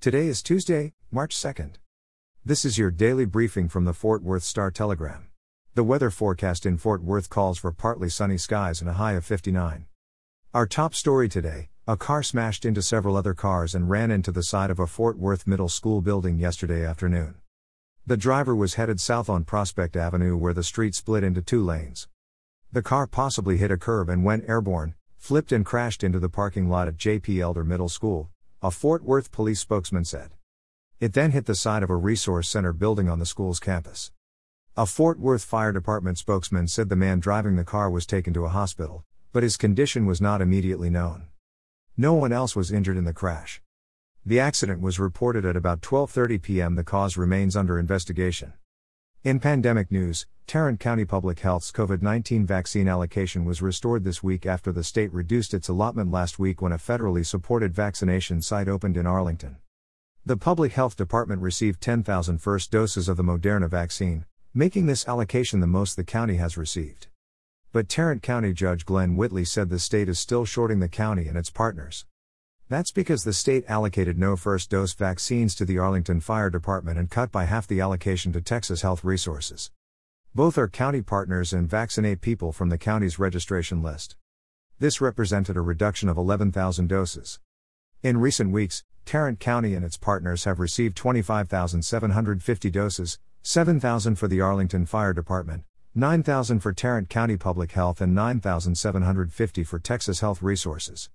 Today is Tuesday, March 2nd. This is your daily briefing from the Fort Worth Star Telegram. The weather forecast in Fort Worth calls for partly sunny skies and a high of 59. Our top story today a car smashed into several other cars and ran into the side of a Fort Worth Middle School building yesterday afternoon. The driver was headed south on Prospect Avenue where the street split into two lanes. The car possibly hit a curb and went airborne, flipped and crashed into the parking lot at J.P. Elder Middle School, a Fort Worth police spokesman said. It then hit the side of a resource center building on the school's campus. A Fort Worth Fire Department spokesman said the man driving the car was taken to a hospital, but his condition was not immediately known. No one else was injured in the crash. The accident was reported at about 12:30 p.m. The cause remains under investigation. In pandemic news, Tarrant County Public Health's COVID 19 vaccine allocation was restored this week after the state reduced its allotment last week when a federally supported vaccination site opened in Arlington. The Public Health Department received 10,000 first doses of the Moderna vaccine, making this allocation the most the county has received. But Tarrant County Judge Glen Whitley said the state is still shorting the county and its partners. That's because the state allocated no first dose vaccines to the Arlington Fire Department and cut by half the allocation to Texas Health Resources. Both are county partners and vaccinate people from the county's registration list. This represented a reduction of 11,000 doses. In recent weeks, Tarrant County and its partners have received 25,750 doses, 7,000 for the Arlington Fire Department, 9,000 for Tarrant County Public Health, and 9,750 for Texas Health Resources.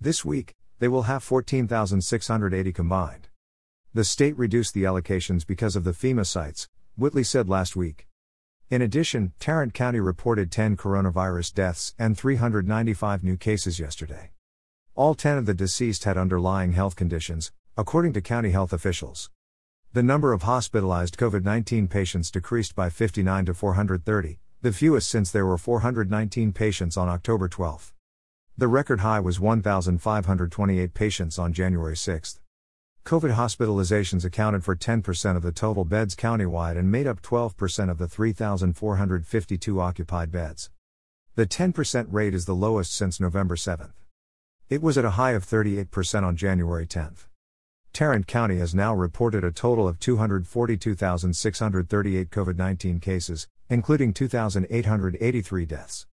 This week, they will have 14,680 combined. The state reduced the allocations because of the FEMA sites, Whitley said last week. In addition, Tarrant County reported 10 coronavirus deaths and 395 new cases yesterday. All 10 of the deceased had underlying health conditions, according to county health officials. The number of hospitalized COVID 19 patients decreased by 59 to 430, the fewest since there were 419 patients on October 12. The record high was 1,528 patients on January 6. COVID hospitalizations accounted for 10% of the total beds countywide and made up 12% of the 3,452 occupied beds. The 10% rate is the lowest since November 7. It was at a high of 38% on January 10. Tarrant County has now reported a total of 242,638 COVID 19 cases, including 2,883 deaths.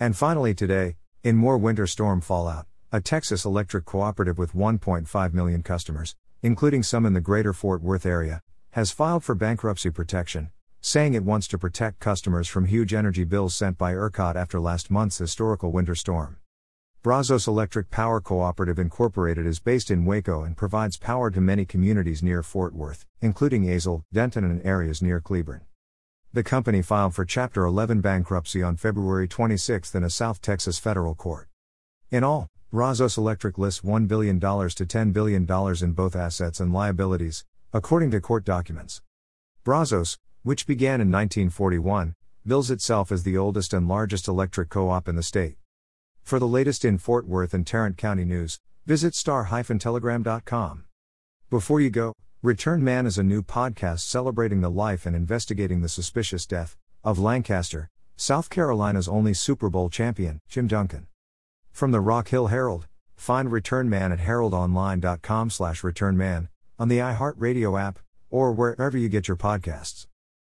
And finally, today, in more winter storm fallout, a Texas electric cooperative with 1.5 million customers, including some in the greater Fort Worth area, has filed for bankruptcy protection, saying it wants to protect customers from huge energy bills sent by ERCOT after last month's historical winter storm. Brazos Electric Power Cooperative Incorporated is based in Waco and provides power to many communities near Fort Worth, including Azle, Denton, and areas near Cleburne. The company filed for Chapter 11 bankruptcy on February 26 in a South Texas federal court. In all, Brazos Electric lists $1 billion to $10 billion in both assets and liabilities, according to court documents. Brazos, which began in 1941, bills itself as the oldest and largest electric co op in the state. For the latest in Fort Worth and Tarrant County news, visit star-telegram.com. Before you go, Return Man is a new podcast celebrating the life and investigating the suspicious death of Lancaster, South Carolina's only Super Bowl champion, Jim Duncan. From the Rock Hill Herald, find Return Man at heraldonline.com/returnman on the iHeartRadio app or wherever you get your podcasts.